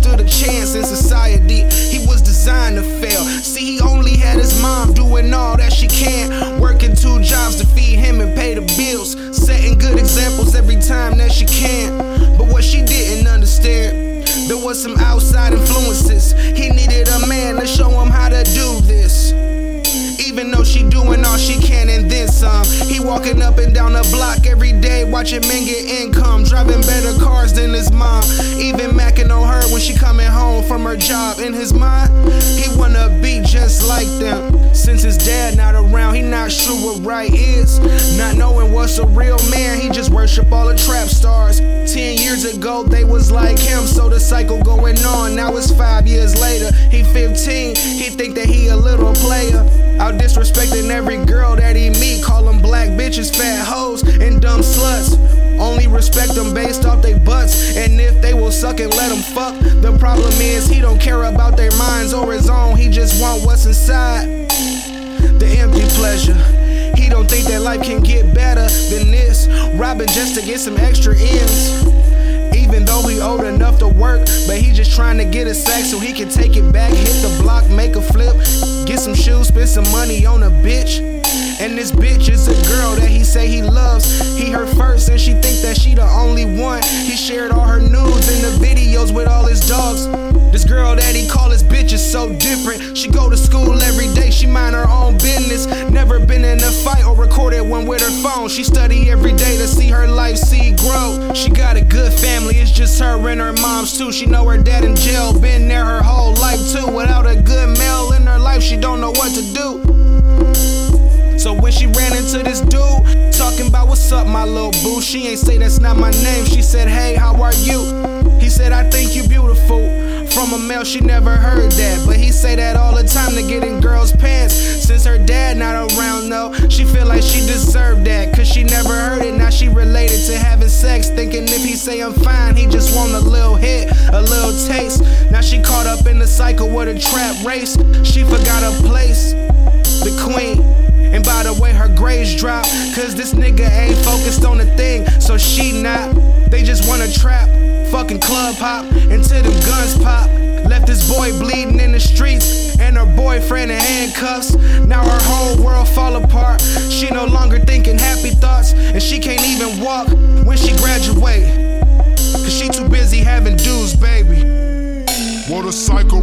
stood a chance in society. He was designed to fail. See, he only had his mom doing all that she can, working two jobs to feed him and pay the bills, setting good examples every time that she can. But what she didn't understand, there was some outside influences. He needed a man to show him how to do this. Even though she doing all she can and then some. He walking up and down the block every day, watching men get income, driving better cars than his mom. Even macking when she coming home from her job. In his mind, he wanna be just like them. Since his dad not around, he not sure what right is. Not knowing what's a real man, he just worship all the trap stars. Ten years ago, they was like him, so the cycle going on. Now it's five years later. He 15, he think that he a little player. Out disrespecting every girl that he meet, call them black bitches, fat hoes, and dumb sluts. Only respect them based off they butts, and if suck and let him fuck. The problem is he don't care about their minds or his own, he just want what's inside. The empty pleasure. He don't think that life can get better than this. Robbing just to get some extra ends. Even though he old enough to work, but he just trying to get a sack so he can take it back, hit the block, make a flip, get some shoes, spend some money on a bitch. And this bitch is a girl that he say he loves. He her first, and she think that she the only one. Different. She go to school every day, she mind her own business. Never been in a fight or recorded one with her phone. She study every day to see her life see grow. She got a good family, it's just her and her mom's too. She know her dad in jail, been there her whole life too. Without a good male in her life, she don't know what to do. So when she ran into this dude, talking about what's up, my little boo, she ain't say that's not my name. She said, Hey, how are you? He said, I think you beautiful. From a male, she never heard that. But he say that all the time to get in girls' pants. Since her dad not around though, she feel like she deserved that. Cause she never heard it, now she related to having sex. Thinking if he say I'm fine, he just want a little hit, a little taste. Now she caught up in the cycle with a trap race. She forgot her place, the queen. And by the way, her grades drop. Cause this nigga ain't focused on the thing, so she not. They just wanna trap, fucking club hop, until them guns pop. This boy bleeding in the streets, and her boyfriend in handcuffs. Now her whole world fall apart. She no longer thinking happy thoughts, and she can't even walk when she graduate. Cause she too busy having dues, baby. What a cycle.